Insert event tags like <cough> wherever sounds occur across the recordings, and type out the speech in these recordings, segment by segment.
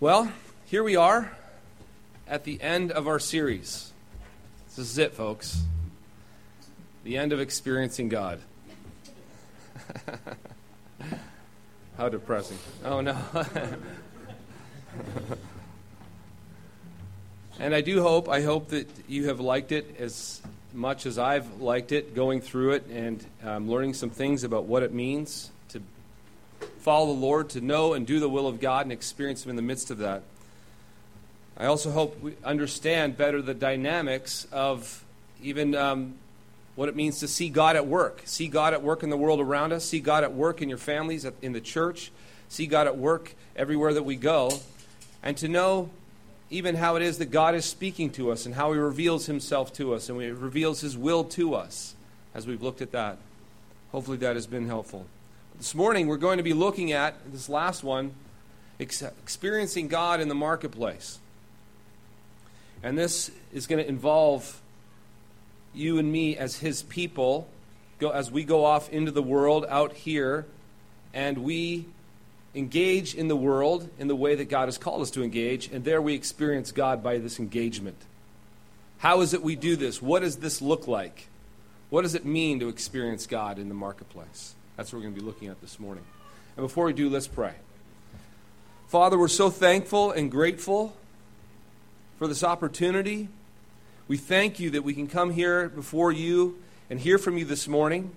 Well, here we are at the end of our series. This is it, folks. The end of experiencing God. <laughs> How depressing. Oh, no. <laughs> and I do hope, I hope that you have liked it as much as I've liked it, going through it and um, learning some things about what it means follow the Lord, to know and do the will of God and experience Him in the midst of that. I also hope we understand better the dynamics of even um, what it means to see God at work. See God at work in the world around us, see God at work in your families, in the church, see God at work everywhere that we go, and to know even how it is that God is speaking to us and how He reveals Himself to us and He reveals His will to us as we've looked at that. Hopefully, that has been helpful. This morning, we're going to be looking at this last one ex- experiencing God in the marketplace. And this is going to involve you and me as His people go, as we go off into the world out here and we engage in the world in the way that God has called us to engage, and there we experience God by this engagement. How is it we do this? What does this look like? What does it mean to experience God in the marketplace? That's what we're going to be looking at this morning. And before we do, let's pray. Father, we're so thankful and grateful for this opportunity. We thank you that we can come here before you and hear from you this morning.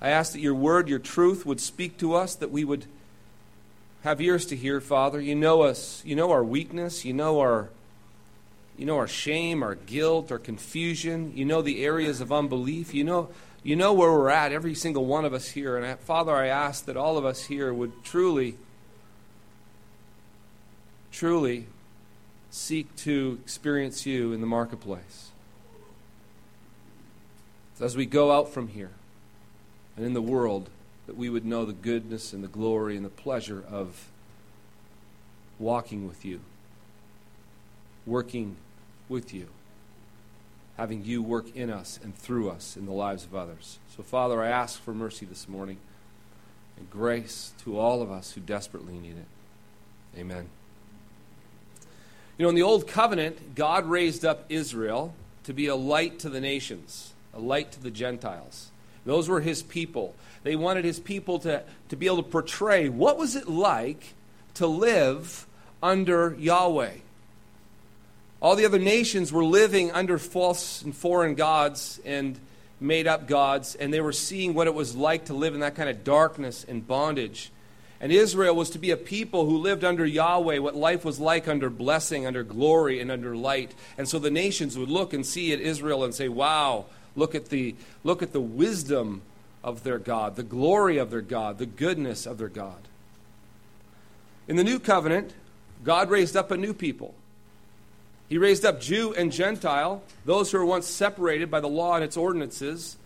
I ask that your word, your truth would speak to us, that we would have ears to hear, Father. You know us. You know our weakness. You know our you know our shame, our guilt, our confusion. You know the areas of unbelief. You know you know where we're at, every single one of us here. And I, Father, I ask that all of us here would truly truly seek to experience you in the marketplace. So as we go out from here, and in the world that we would know the goodness and the glory and the pleasure of walking with you, working with you, having you work in us and through us in the lives of others. So, Father, I ask for mercy this morning and grace to all of us who desperately need it. Amen. You know, in the Old Covenant, God raised up Israel to be a light to the nations, a light to the Gentiles. Those were his people. They wanted his people to, to be able to portray what was it like to live under Yahweh. All the other nations were living under false and foreign gods and made up gods, and they were seeing what it was like to live in that kind of darkness and bondage. And Israel was to be a people who lived under Yahweh, what life was like under blessing, under glory, and under light. And so the nations would look and see at Israel and say, Wow, Look at the, look at the wisdom of their God, the glory of their God, the goodness of their God. In the new covenant, God raised up a new people. He raised up Jew and Gentile, those who were once separated by the law and its ordinances.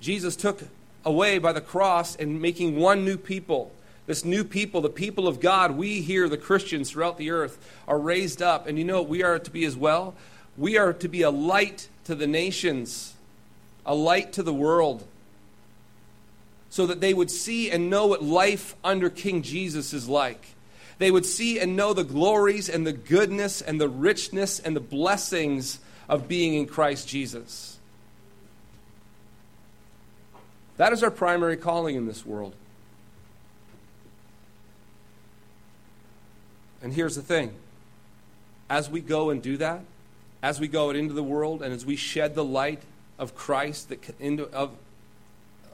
Jesus took away by the cross and making one new people. This new people, the people of God, we here, the Christians throughout the earth, are raised up. And you know what we are to be as well? We are to be a light to the nations a light to the world, so that they would see and know what life under King Jesus is like. They would see and know the glories and the goodness and the richness and the blessings of being in Christ Jesus. That is our primary calling in this world. And here's the thing as we go and do that, as we go into the world and as we shed the light of Christ that into, of,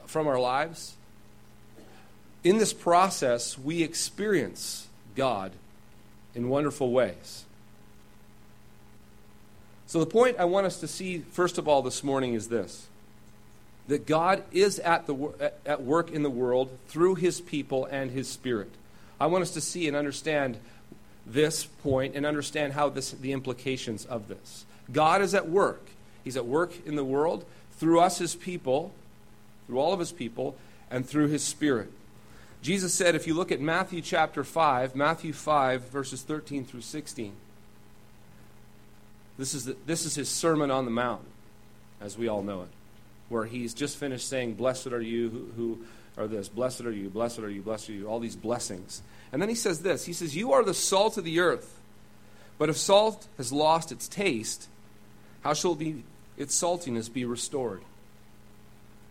from our lives, in this process, we experience God in wonderful ways. So, the point I want us to see, first of all, this morning is this that God is at, the, at work in the world through his people and his spirit. I want us to see and understand this point and understand how this, the implications of this. God is at work. He's at work in the world through us, his people, through all of his people, and through his spirit. Jesus said, if you look at Matthew chapter 5, Matthew 5, verses 13 through 16, this is, the, this is his Sermon on the Mount, as we all know it, where he's just finished saying, Blessed are you who, who are this Blessed are you, blessed are you, blessed are you, all these blessings. And then he says this He says, You are the salt of the earth. But if salt has lost its taste, how shall be, its saltiness be restored?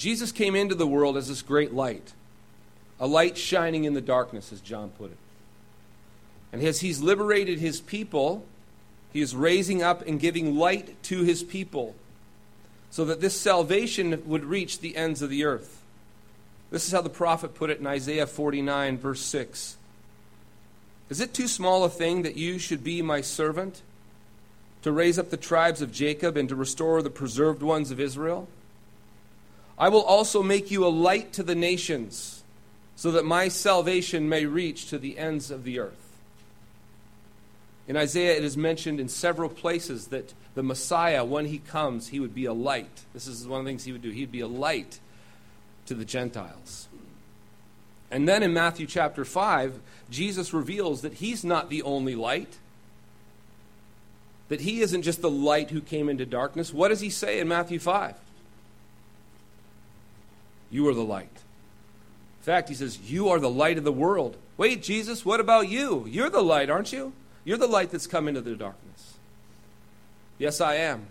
Jesus came into the world as this great light, a light shining in the darkness, as John put it. And as he's liberated his people, he is raising up and giving light to his people so that this salvation would reach the ends of the earth. This is how the prophet put it in Isaiah 49, verse 6. Is it too small a thing that you should be my servant, to raise up the tribes of Jacob and to restore the preserved ones of Israel? I will also make you a light to the nations, so that my salvation may reach to the ends of the earth. In Isaiah, it is mentioned in several places that the Messiah, when he comes, he would be a light. This is one of the things he would do. He'd be a light to the Gentiles. And then in Matthew chapter 5, Jesus reveals that he's not the only light, that he isn't just the light who came into darkness. What does he say in Matthew 5? You are the light. In fact, he says, You are the light of the world. Wait, Jesus, what about you? You're the light, aren't you? You're the light that's come into the darkness. Yes, I am.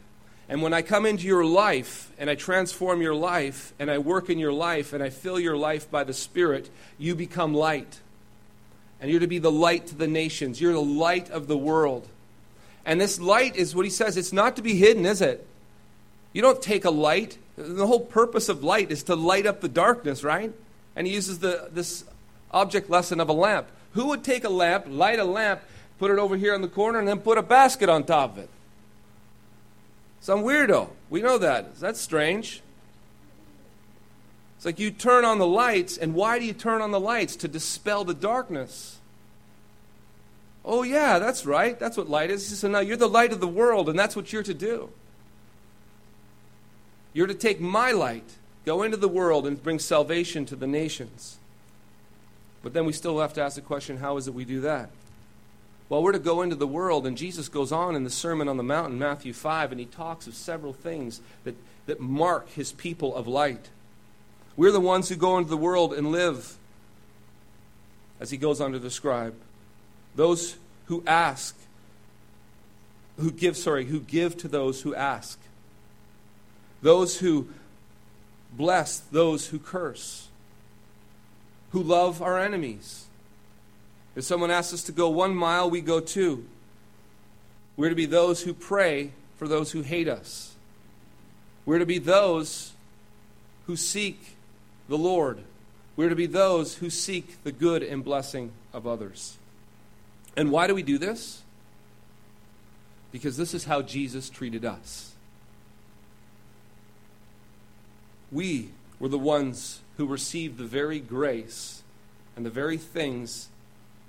And when I come into your life and I transform your life and I work in your life and I fill your life by the Spirit, you become light. And you're to be the light to the nations. You're the light of the world. And this light is what he says it's not to be hidden, is it? You don't take a light. The whole purpose of light is to light up the darkness, right? And he uses the, this object lesson of a lamp. Who would take a lamp, light a lamp, put it over here in the corner, and then put a basket on top of it. Some weirdo. We know that. Is that. That's strange. It's like you turn on the lights, and why do you turn on the lights? To dispel the darkness. Oh, yeah, that's right. That's what light is. So now you're the light of the world, and that's what you're to do. You're to take my light, go into the world, and bring salvation to the nations. But then we still have to ask the question how is it we do that? Well, we're to go into the world, and Jesus goes on in the Sermon on the Mount in Matthew 5, and he talks of several things that, that mark his people of light. We're the ones who go into the world and live, as he goes on to describe. Those who ask, who give, sorry, who give to those who ask. Those who bless those who curse. Who love our enemies if someone asks us to go one mile, we go two. We're to be those who pray for those who hate us. We're to be those who seek the Lord. We're to be those who seek the good and blessing of others. And why do we do this? Because this is how Jesus treated us. We were the ones who received the very grace and the very things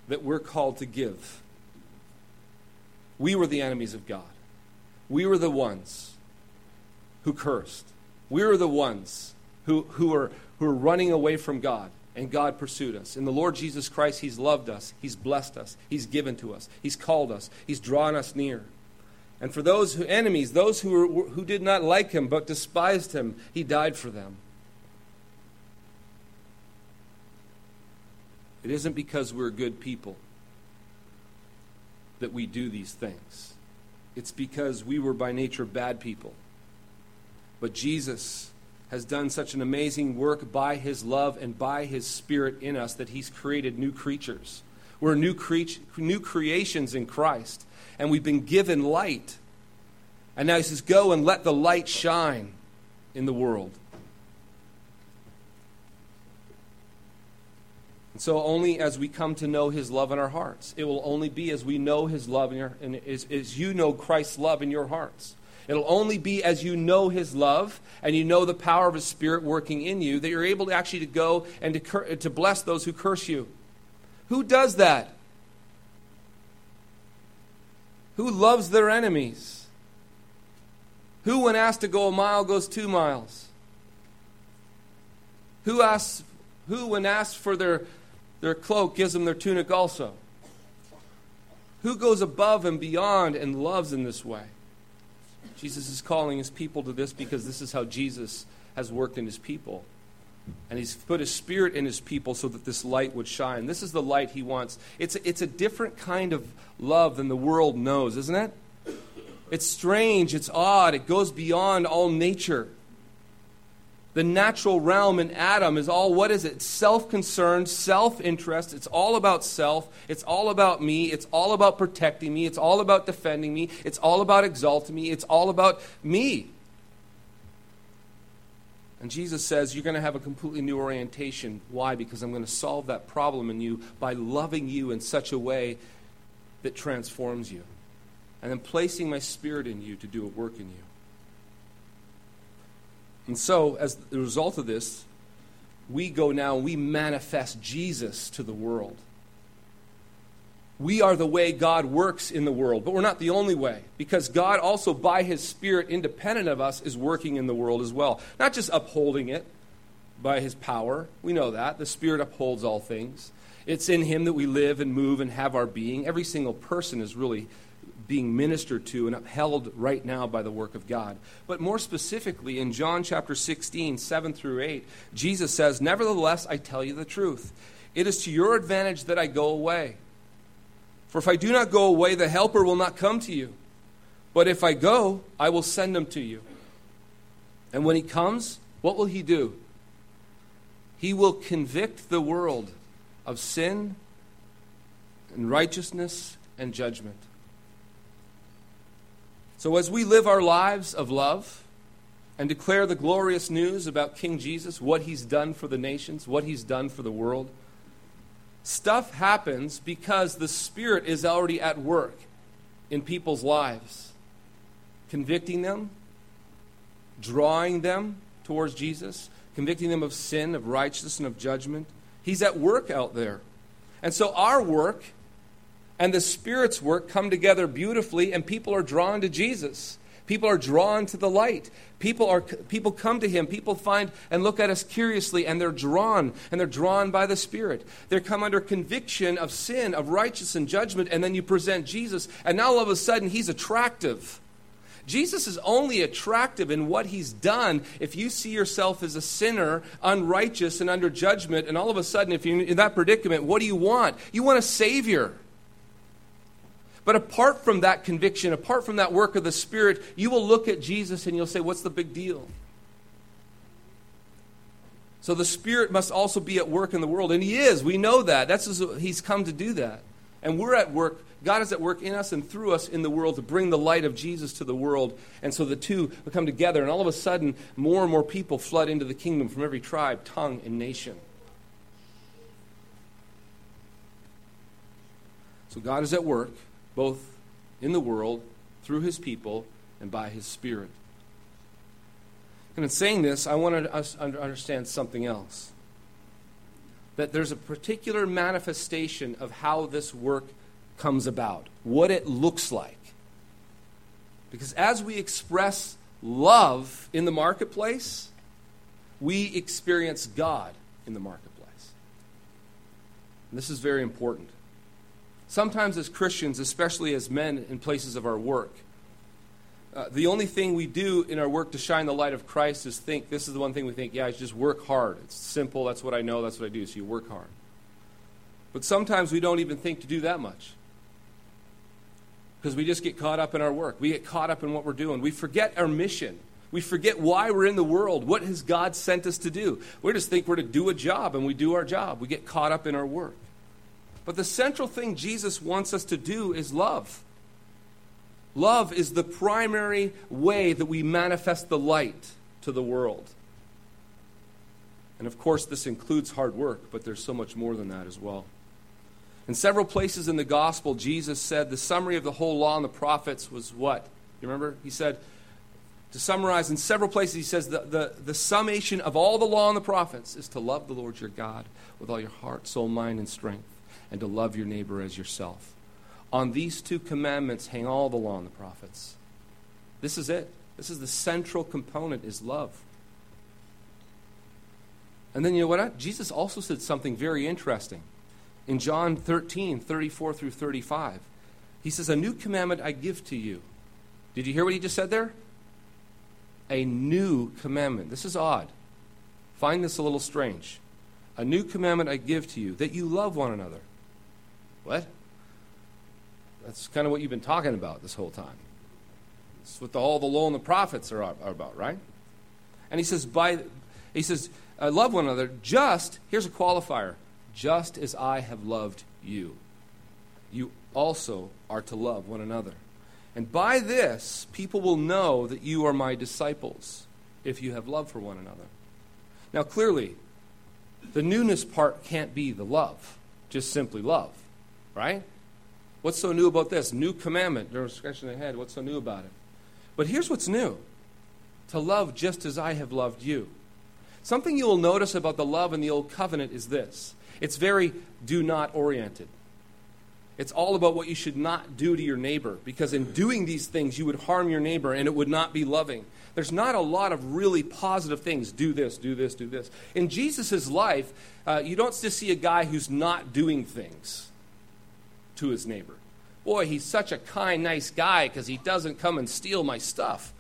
that we're called to give. We were the enemies of God. We were the ones who cursed. We were the ones who, who, were, who were running away from God, and God pursued us. In the Lord Jesus Christ, He's loved us, He's blessed us, He's given to us, He's called us, He's drawn us near. And for those who, enemies, those who, were, who did not like Him but despised Him, He died for them. It isn't because we're good people that we do these things. It's because we were by nature bad people. But Jesus has done such an amazing work by his love and by his spirit in us that he's created new creatures. We're new, cre- new creations in Christ, and we've been given light. And now he says, Go and let the light shine in the world. And So only as we come to know His love in our hearts. It will only be as we know His love in your, and as, as you know Christ's love in your hearts. It'll only be as you know His love and you know the power of His Spirit working in you that you're able to actually to go and to, cur- to bless those who curse you. Who does that? Who loves their enemies? Who, when asked to go a mile, goes two miles? Who asks who, when asked for their, their cloak, gives them their tunic also? Who goes above and beyond and loves in this way? Jesus is calling his people to this because this is how Jesus has worked in his people. And he's put his spirit in his people so that this light would shine. This is the light he wants. It's it's a different kind of love than the world knows, isn't it? It's strange, it's odd, it goes beyond all nature. The natural realm in Adam is all what is it? Self concerned, self interest. It's all about self. It's all about me. It's all about protecting me. It's all about defending me. It's all about exalting me. It's all about me. And Jesus says, You're going to have a completely new orientation. Why? Because I'm going to solve that problem in you by loving you in such a way that transforms you. And then placing my spirit in you to do a work in you. And so, as the result of this, we go now and we manifest Jesus to the world. We are the way God works in the world, but we're not the only way because God also, by His Spirit, independent of us, is working in the world as well. Not just upholding it by His power. We know that. The Spirit upholds all things. It's in Him that we live and move and have our being. Every single person is really being ministered to and upheld right now by the work of God. But more specifically, in John chapter 16, 7 through 8, Jesus says, Nevertheless, I tell you the truth. It is to your advantage that I go away. For if I do not go away, the Helper will not come to you. But if I go, I will send him to you. And when he comes, what will he do? He will convict the world of sin and righteousness and judgment. So, as we live our lives of love and declare the glorious news about King Jesus, what he's done for the nations, what he's done for the world, stuff happens because the Spirit is already at work in people's lives, convicting them, drawing them towards Jesus, convicting them of sin, of righteousness, and of judgment. He's at work out there. And so, our work and the Spirit's work come together beautifully, and people are drawn to Jesus. People are drawn to the light. People, are, people come to him. People find and look at us curiously, and they're drawn, and they're drawn by the Spirit. They come under conviction of sin, of righteousness and judgment, and then you present Jesus, and now all of a sudden he's attractive. Jesus is only attractive in what he's done if you see yourself as a sinner, unrighteous, and under judgment, and all of a sudden, if you're in that predicament, what do you want? You want a Savior. But apart from that conviction, apart from that work of the Spirit, you will look at Jesus and you'll say, What's the big deal? So the Spirit must also be at work in the world. And He is. We know that. That's He's come to do that. And we're at work. God is at work in us and through us in the world to bring the light of Jesus to the world. And so the two come together. And all of a sudden, more and more people flood into the kingdom from every tribe, tongue, and nation. So God is at work both in the world, through his people, and by his Spirit. And in saying this, I want us to understand something else. That there's a particular manifestation of how this work comes about, what it looks like. Because as we express love in the marketplace, we experience God in the marketplace. And this is very important. Sometimes, as Christians, especially as men in places of our work, uh, the only thing we do in our work to shine the light of Christ is think this is the one thing we think, yeah, I just work hard. It's simple. That's what I know. That's what I do. So you work hard. But sometimes we don't even think to do that much because we just get caught up in our work. We get caught up in what we're doing. We forget our mission. We forget why we're in the world. What has God sent us to do? We just think we're to do a job and we do our job. We get caught up in our work. But the central thing Jesus wants us to do is love. Love is the primary way that we manifest the light to the world. And of course, this includes hard work, but there's so much more than that as well. In several places in the gospel, Jesus said the summary of the whole law and the prophets was what? You remember? He said, To summarize, in several places, he says the, the, the summation of all the law and the prophets is to love the Lord your God with all your heart, soul, mind, and strength, and to love your neighbor as yourself. On these two commandments hang all the law and the prophets. This is it. This is the central component is love. And then you know what? Jesus also said something very interesting. In John 13, 34 through 35, he says, A new commandment I give to you. Did you hear what he just said there? A new commandment. This is odd. Find this a little strange. A new commandment I give to you, that you love one another. What? That's kind of what you've been talking about this whole time. It's what the, all the law and the prophets are, are about, right? And he says, by, he says, uh, love one another just, here's a qualifier, just as I have loved you. You also are to love one another. And by this, people will know that you are my disciples if you have love for one another. Now, clearly, the newness part can't be the love, just simply love, right? What's so new about this? New commandment. They're scratching their head. What's so new about it? But here's what's new to love just as I have loved you. Something you will notice about the love in the Old Covenant is this it's very do not oriented. It's all about what you should not do to your neighbor, because in doing these things, you would harm your neighbor and it would not be loving. There's not a lot of really positive things. Do this, do this, do this. In Jesus' life, uh, you don't just see a guy who's not doing things to his neighbor. Boy, he's such a kind, nice guy because he doesn't come and steal my stuff.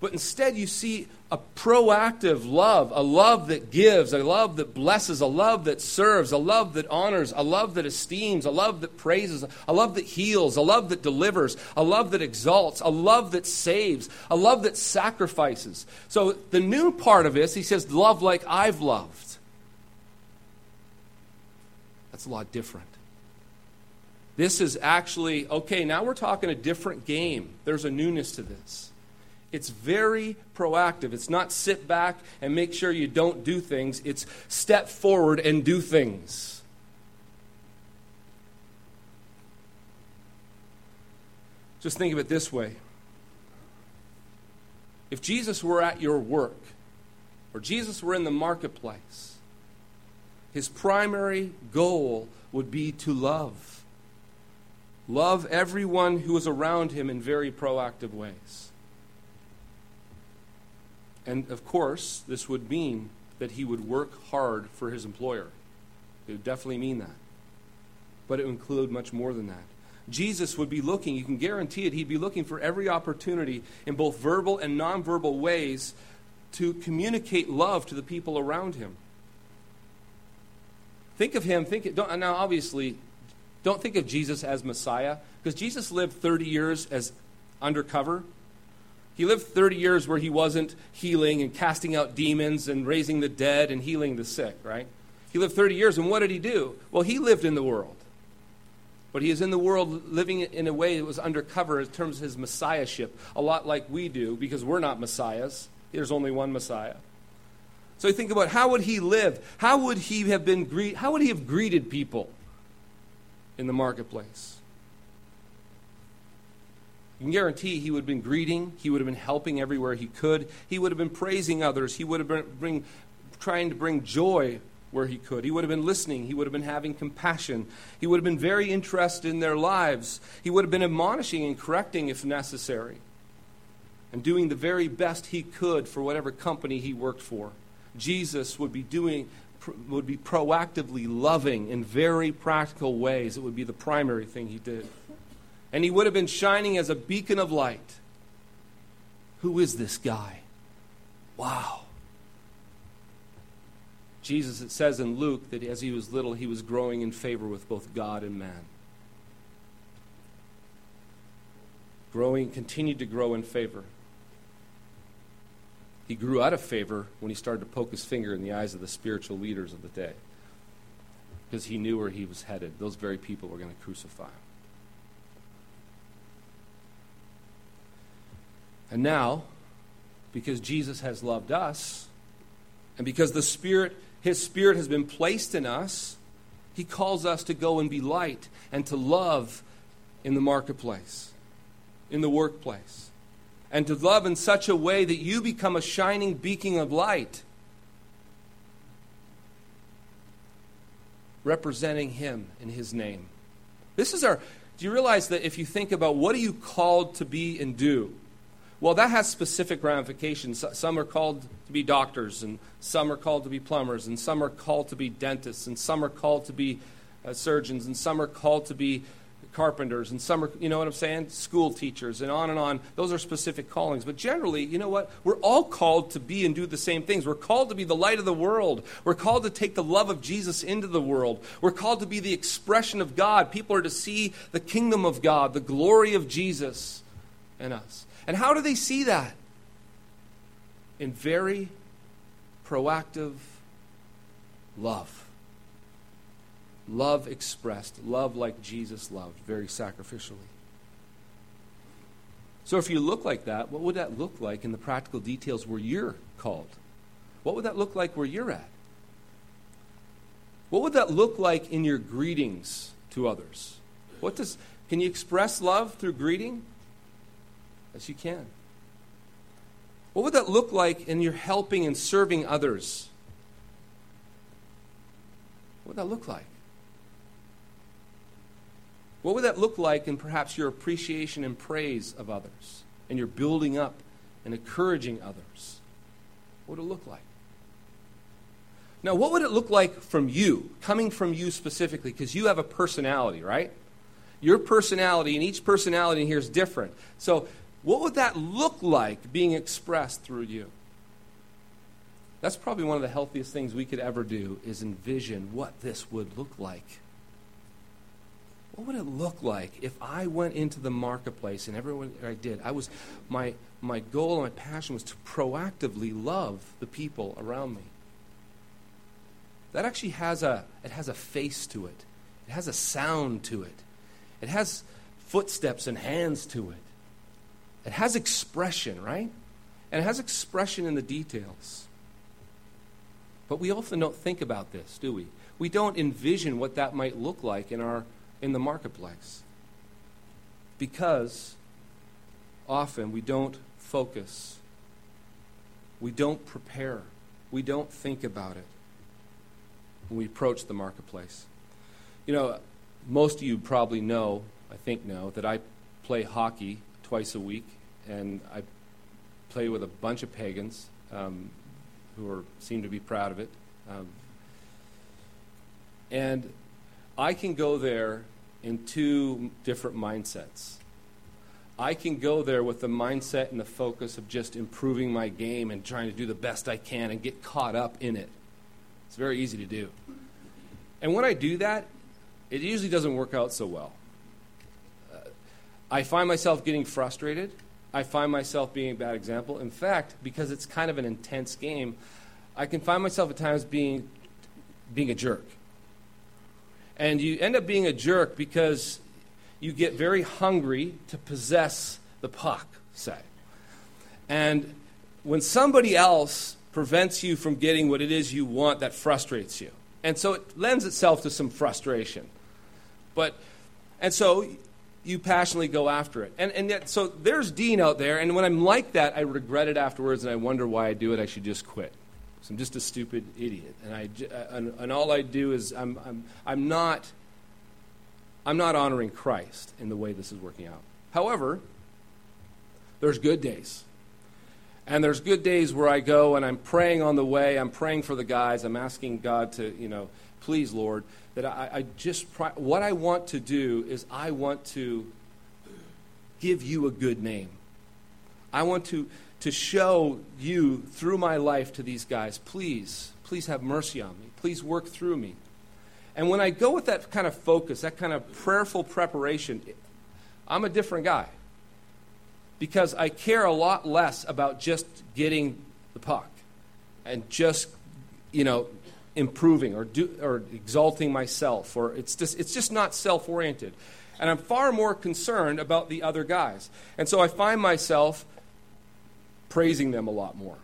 But instead, you see a proactive love, a love that gives, a love that blesses, a love that serves, a love that honors, a love that esteems, a love that praises, a love that heals, a love that delivers, a love that exalts, a love that saves, a love that sacrifices. So the new part of this, he says, love like I've loved. That's a lot different. This is actually, okay, now we're talking a different game. There's a newness to this. It's very proactive. It's not sit back and make sure you don't do things, it's step forward and do things. Just think of it this way if Jesus were at your work, or Jesus were in the marketplace, his primary goal would be to love. Love everyone who is around him in very proactive ways. And of course, this would mean that he would work hard for his employer. It would definitely mean that. But it would include much more than that. Jesus would be looking, you can guarantee it, he'd be looking for every opportunity in both verbal and nonverbal ways to communicate love to the people around him. Think of him, think don't, now obviously don't think of Jesus as Messiah because Jesus lived 30 years as undercover he lived 30 years where he wasn't healing and casting out demons and raising the dead and healing the sick, right? He lived 30 years, and what did he do? Well, he lived in the world. But he is in the world living in a way that was undercover in terms of his messiahship, a lot like we do, because we're not messiahs. There's only one Messiah. So you think about how would he live? How would he have been greet, how would he have greeted people in the marketplace? You can guarantee he would have been greeting, he would have been helping everywhere he could, he would have been praising others, he would have been bring, trying to bring joy where he could. He would have been listening. He would have been having compassion. He would have been very interested in their lives. He would have been admonishing and correcting if necessary, and doing the very best he could for whatever company he worked for. Jesus would be doing would be proactively loving in very practical ways. It would be the primary thing he did and he would have been shining as a beacon of light. Who is this guy? Wow. Jesus, it says in Luke that as he was little, he was growing in favor with both God and man. Growing, continued to grow in favor. He grew out of favor when he started to poke his finger in the eyes of the spiritual leaders of the day because he knew where he was headed. Those very people were going to crucify him. And now, because Jesus has loved us, and because the Spirit, His Spirit has been placed in us, He calls us to go and be light and to love in the marketplace. in the workplace, and to love in such a way that you become a shining beacon of light, representing Him in His name. This is our. Do you realize that if you think about what are you called to be and do? Well, that has specific ramifications. Some are called to be doctors, and some are called to be plumbers, and some are called to be dentists, and some are called to be uh, surgeons, and some are called to be carpenters, and some are, you know what I'm saying? School teachers, and on and on. Those are specific callings. But generally, you know what? We're all called to be and do the same things. We're called to be the light of the world. We're called to take the love of Jesus into the world. We're called to be the expression of God. People are to see the kingdom of God, the glory of Jesus in us. And how do they see that? In very proactive love. Love expressed, love like Jesus loved, very sacrificially. So, if you look like that, what would that look like in the practical details where you're called? What would that look like where you're at? What would that look like in your greetings to others? What does, can you express love through greeting? as you can. What would that look like in your helping and serving others? What would that look like? What would that look like in perhaps your appreciation and praise of others and your building up and encouraging others? What would it look like? Now, what would it look like from you, coming from you specifically? Because you have a personality, right? Your personality, and each personality in here is different. So, what would that look like being expressed through you? That's probably one of the healthiest things we could ever do is envision what this would look like. What would it look like if I went into the marketplace and everyone I did, I was my my goal and my passion was to proactively love the people around me. That actually has a it has a face to it. It has a sound to it. It has footsteps and hands to it. It has expression, right? And it has expression in the details. But we often don't think about this, do we? We don't envision what that might look like in, our, in the marketplace. Because often we don't focus, we don't prepare, we don't think about it when we approach the marketplace. You know, most of you probably know, I think know, that I play hockey twice a week, and I play with a bunch of pagans um, who are, seem to be proud of it. Um, and I can go there in two different mindsets. I can go there with the mindset and the focus of just improving my game and trying to do the best I can and get caught up in it. It's very easy to do. And when I do that, it usually doesn't work out so well. Uh, I find myself getting frustrated. I find myself being a bad example. In fact, because it's kind of an intense game, I can find myself at times being, being a jerk. And you end up being a jerk because you get very hungry to possess the puck, say. And when somebody else prevents you from getting what it is you want, that frustrates you. And so it lends itself to some frustration. But, and so you passionately go after it. And, and yet, so there's Dean out there, and when I'm like that, I regret it afterwards and I wonder why I do it. I should just quit. So I'm just a stupid idiot. And, I, uh, and, and all I do is I'm, I'm, I'm, not, I'm not honoring Christ in the way this is working out. However, there's good days. And there's good days where I go and I'm praying on the way. I'm praying for the guys. I'm asking God to, you know, please, Lord, that I, I just, what I want to do is I want to give you a good name. I want to, to show you through my life to these guys, please, please have mercy on me. Please work through me. And when I go with that kind of focus, that kind of prayerful preparation, I'm a different guy. Because I care a lot less about just getting the puck and just, you know, improving or, do, or exalting myself, or it's just, it's just not self oriented. And I'm far more concerned about the other guys. And so I find myself praising them a lot more.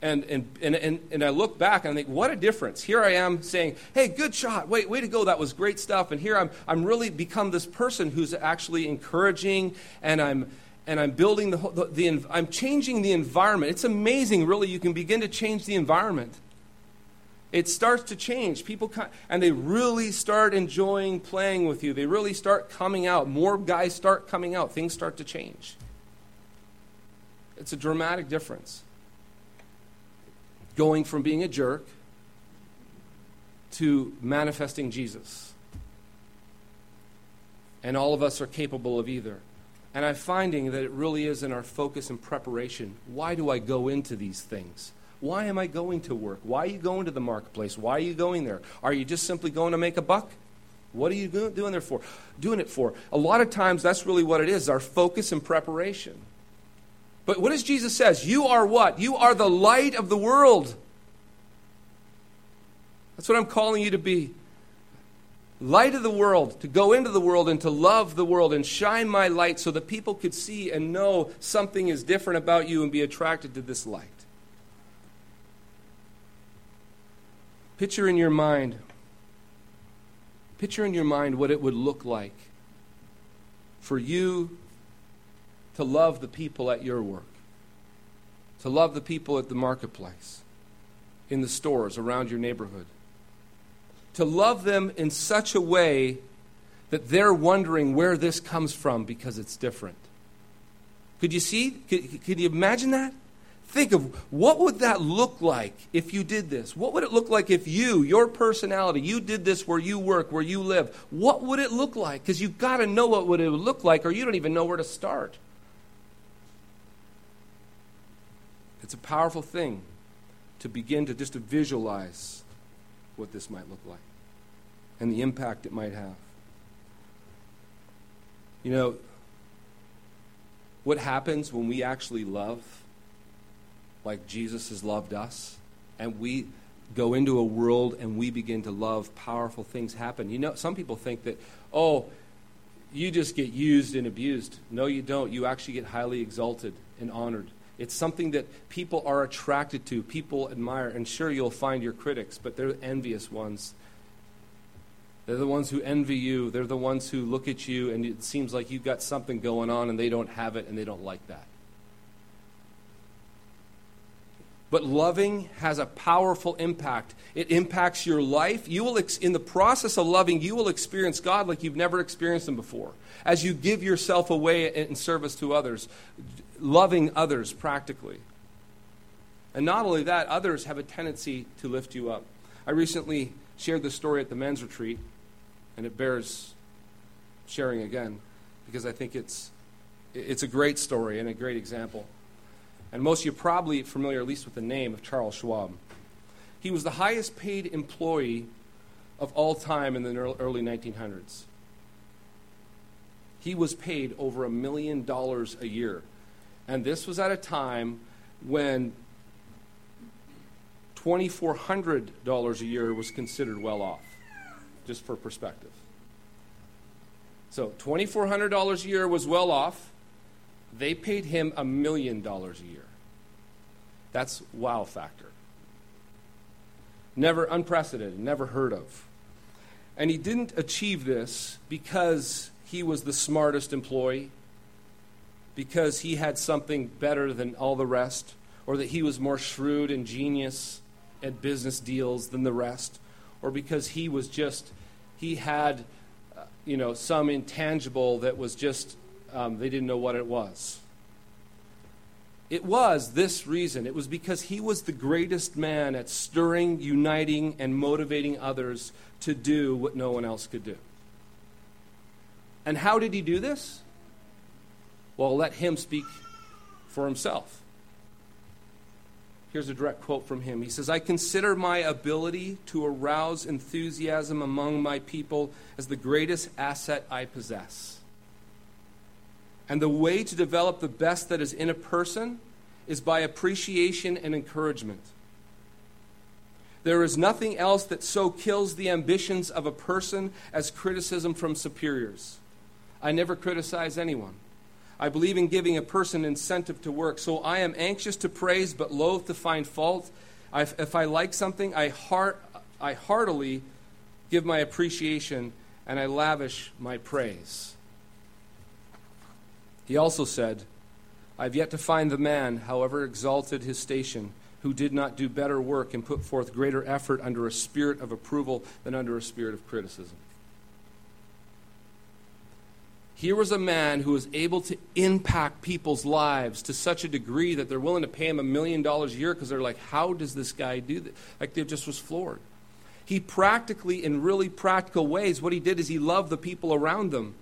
And, and, and, and, and I look back and I think, what a difference. Here I am saying, hey, good shot. Wait, way to go. That was great stuff. And here I'm, I'm really become this person who's actually encouraging and I'm, and I'm building the, the, the I'm changing the environment. It's amazing, really. You can begin to change the environment it starts to change. People come, and they really start enjoying playing with you. They really start coming out. More guys start coming out. Things start to change. It's a dramatic difference. Going from being a jerk to manifesting Jesus. And all of us are capable of either. And I'm finding that it really is in our focus and preparation. Why do I go into these things? Why am I going to work? Why are you going to the marketplace? Why are you going there? Are you just simply going to make a buck? What are you doing there for? Doing it for? A lot of times that's really what it is, our focus and preparation. But what does Jesus says? You are what? You are the light of the world. That's what I'm calling you to be. Light of the world, to go into the world and to love the world and shine my light so that people could see and know something is different about you and be attracted to this light. Picture in your mind, picture in your mind what it would look like for you to love the people at your work, to love the people at the marketplace, in the stores around your neighborhood, to love them in such a way that they're wondering where this comes from because it's different. Could you see? Could, could you imagine that? Think of what would that look like if you did this? What would it look like if you, your personality, you did this where you work, where you live? What would it look like? Because you've got to know what would it would look like, or you don't even know where to start. It's a powerful thing to begin to just to visualize what this might look like and the impact it might have. You know, what happens when we actually love like Jesus has loved us, and we go into a world and we begin to love, powerful things happen. You know, some people think that, oh, you just get used and abused. No, you don't. You actually get highly exalted and honored. It's something that people are attracted to, people admire, and sure, you'll find your critics, but they're envious ones. They're the ones who envy you. They're the ones who look at you, and it seems like you've got something going on, and they don't have it, and they don't like that. But loving has a powerful impact. It impacts your life. You will, ex- in the process of loving, you will experience God like you've never experienced Him before. As you give yourself away in service to others, loving others practically. And not only that, others have a tendency to lift you up. I recently shared the story at the men's retreat, and it bears sharing again because I think it's, it's a great story and a great example. And most of you are probably familiar, at least with the name of Charles Schwab. He was the highest paid employee of all time in the early 1900s. He was paid over a million dollars a year. And this was at a time when $2,400 a year was considered well off, just for perspective. So $2,400 a year was well off. They paid him a million dollars a year. That's wow factor. Never unprecedented, never heard of. And he didn't achieve this because he was the smartest employee, because he had something better than all the rest, or that he was more shrewd and genius at business deals than the rest, or because he was just, he had, uh, you know, some intangible that was just, um, they didn't know what it was. It was this reason. It was because he was the greatest man at stirring, uniting, and motivating others to do what no one else could do. And how did he do this? Well, let him speak for himself. Here's a direct quote from him. He says, I consider my ability to arouse enthusiasm among my people as the greatest asset I possess. And the way to develop the best that is in a person is by appreciation and encouragement. There is nothing else that so kills the ambitions of a person as criticism from superiors. I never criticize anyone. I believe in giving a person incentive to work. So I am anxious to praise but loath to find fault. I, if I like something, I, heart, I heartily give my appreciation and I lavish my praise. He also said, I have yet to find the man, however exalted his station, who did not do better work and put forth greater effort under a spirit of approval than under a spirit of criticism. Here was a man who was able to impact people's lives to such a degree that they're willing to pay him a million dollars a year because they're like, how does this guy do that? Like they just was floored. He practically, in really practical ways, what he did is he loved the people around them.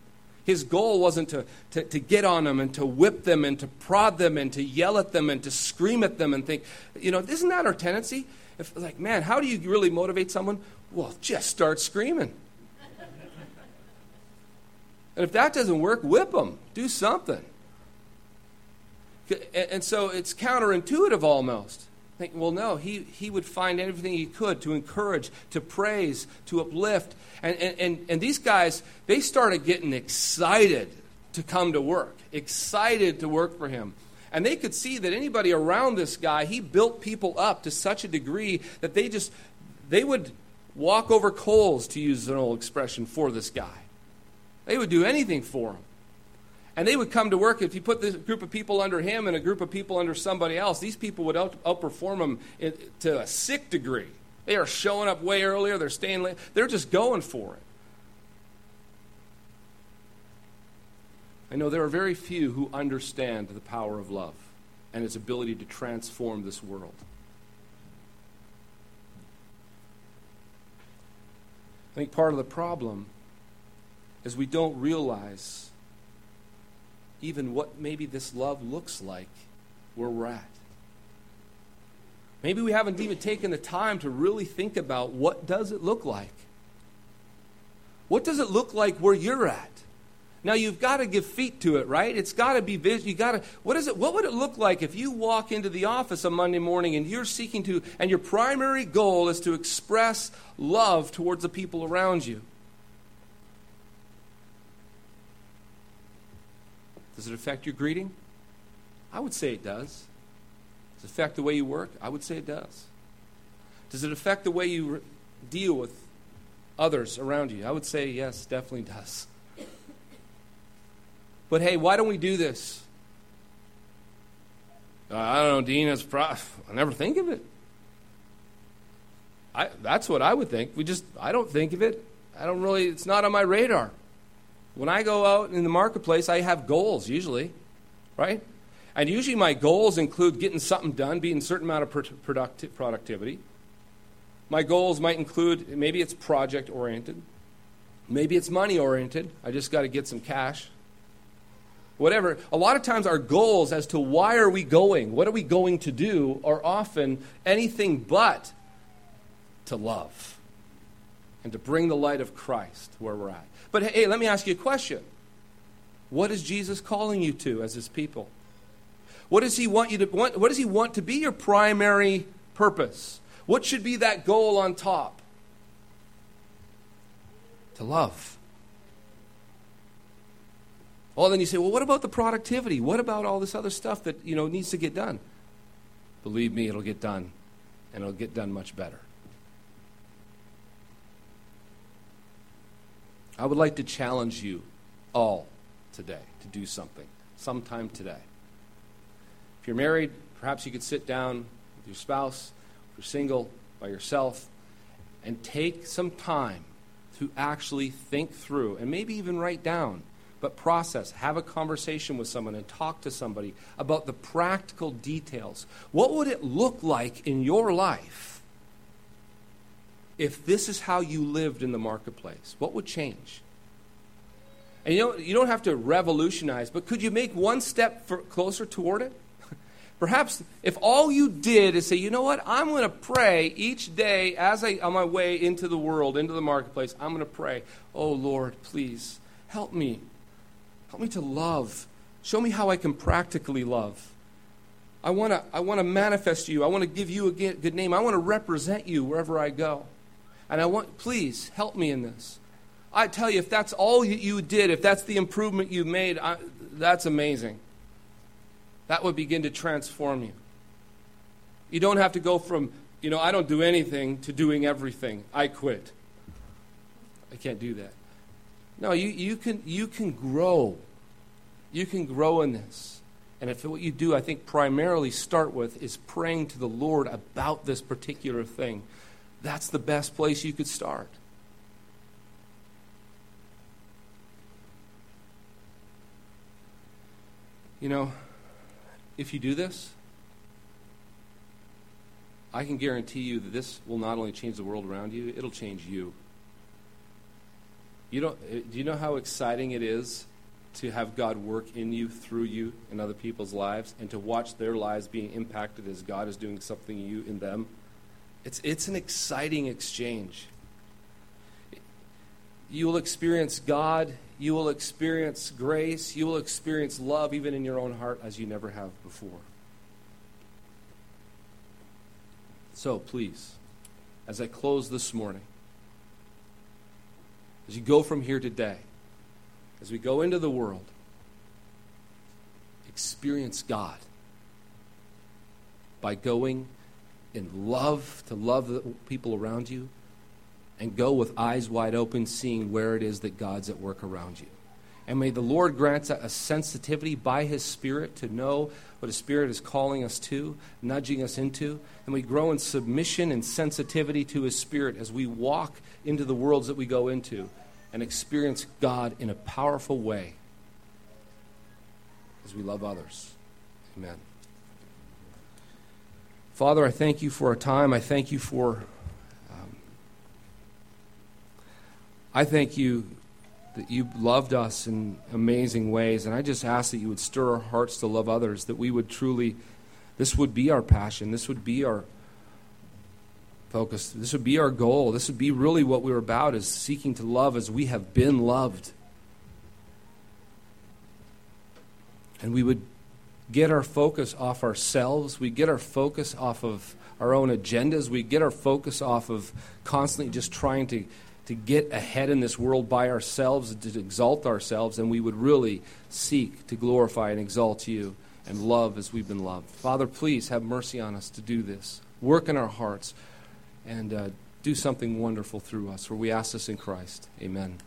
His goal wasn't to, to, to, get on them and to whip them and to prod them and to yell at them and to scream at them and think, you know, isn't that our tendency? If, like, man, how do you really motivate someone? Well, just start screaming. And if that doesn't work, whip them. Do something. And, so it's counterintuitive almost. Think, well, no, he, he would find everything he could to encourage, to praise, to uplift. And, and, and, and these guys, they started getting excited to come to work, excited to work for him. And they could see that anybody around this guy, he built people up to such a degree that they just, they would walk over coals, to use an old expression, for this guy. They would do anything for him. And they would come to work. If you put this group of people under him and a group of people under somebody else, these people would out, outperform him to a sick degree. They are showing up way earlier, they're staying late, they're just going for it. I know there are very few who understand the power of love and its ability to transform this world. I think part of the problem is we don't realize even what maybe this love looks like where we're at. Maybe we haven't even taken the time to really think about what does it look like? What does it look like where you're at? Now you've got to give feet to it, right? It's got to be visual. You got to. What is it? What would it look like if you walk into the office on Monday morning and you're seeking to, and your primary goal is to express love towards the people around you? Does it affect your greeting? I would say it does. Does it affect the way you work? I would say it does. Does it affect the way you re- deal with others around you? I would say yes, definitely does. <coughs> But hey, why don't we do this? Uh, I don't know, Dean. It's pro- <sighs> I never think of it. I, that's what I would think. We just, I don't think of it. I don't really, it's not on my radar. When I go out in the marketplace, I have goals usually, right? And usually my goals include getting something done, being a certain amount of producti- productivity. My goals might include maybe it's project oriented, maybe it's money oriented. I just got to get some cash. Whatever. A lot of times our goals as to why are we going, what are we going to do, are often anything but to love and to bring the light of Christ where we're at. But hey, let me ask you a question. What is Jesus calling you to as his people? What does he want you to what, what does he want to be your primary purpose? What should be that goal on top? To love. Well, then you say, well, what about the productivity? What about all this other stuff that you know needs to get done? Believe me, it'll get done, and it'll get done much better. I would like to challenge you all today to do something, sometime today. If you're married, perhaps you could sit down with your spouse, if you're single, by yourself, and take some time to actually think through and maybe even write down, but process, have a conversation with someone and talk to somebody about the practical details. What would it look like in your life if this is how you lived in the marketplace? What would change? And you know, you don't have to revolutionize, but could you make one step for, closer toward it? <laughs> Perhaps if all you did is say, you know what, I'm going to pray each day as I on my way into the world, into the marketplace, I'm going to pray, oh Lord, please help me. Help me to love. Show me how I can practically love. I want to I want to manifest you. I want to give you a good name. I want to represent you wherever I go. And I want, please help me in this. I tell you, if that's all you did, if that's the improvement you made, I, that's amazing. That would begin to transform you. You don't have to go from, you know, I don't do anything to doing everything. I quit. I can't do that. No, you, you, can, you can grow. You can grow in this. And if what you do, I think, primarily start with is praying to the Lord about this particular thing, that's the best place you could start. You know, if you do this, I can guarantee you that this will not only change the world around you, it'll change you. You don't, eh, do you know how exciting it is to have God work in you, through you, in other people's lives, and to watch their lives being impacted as God is doing something in you in them? It's, it's an exciting exchange. You will experience God, you will experience grace, you will experience love even in your own heart as you never have before. So please, as I close this morning, as you go from here today, as we go into the world, experience God by going in love to love the people around you and go with eyes wide open, seeing where it is that God's at work around you. And may the Lord grant us a sensitivity by His Spirit to know what His Spirit is calling us to, nudging us into. And we grow in submission and sensitivity to His Spirit as we walk into the worlds that we go into and experience God in a powerful way as we love others. Amen. Father, I thank you for a time. I thank you for. Um, I thank you that you loved us in amazing ways. And I just ask that you would stir our hearts to love others, that we would truly, this would be our passion, this would be our focus, this would be our goal, this would be really what we are about, is seeking to love as we have been loved. And we would get our focus off ourselves, we get our focus off of our own agendas, we get our focus off of constantly just trying to to get ahead in this world by ourselves, to exalt ourselves, and we would really seek to glorify and exalt you and love as we've been loved. Father, please have mercy on us to do this. Work in our hearts and uh, do something wonderful through us, for we ask this in Christ. Amen.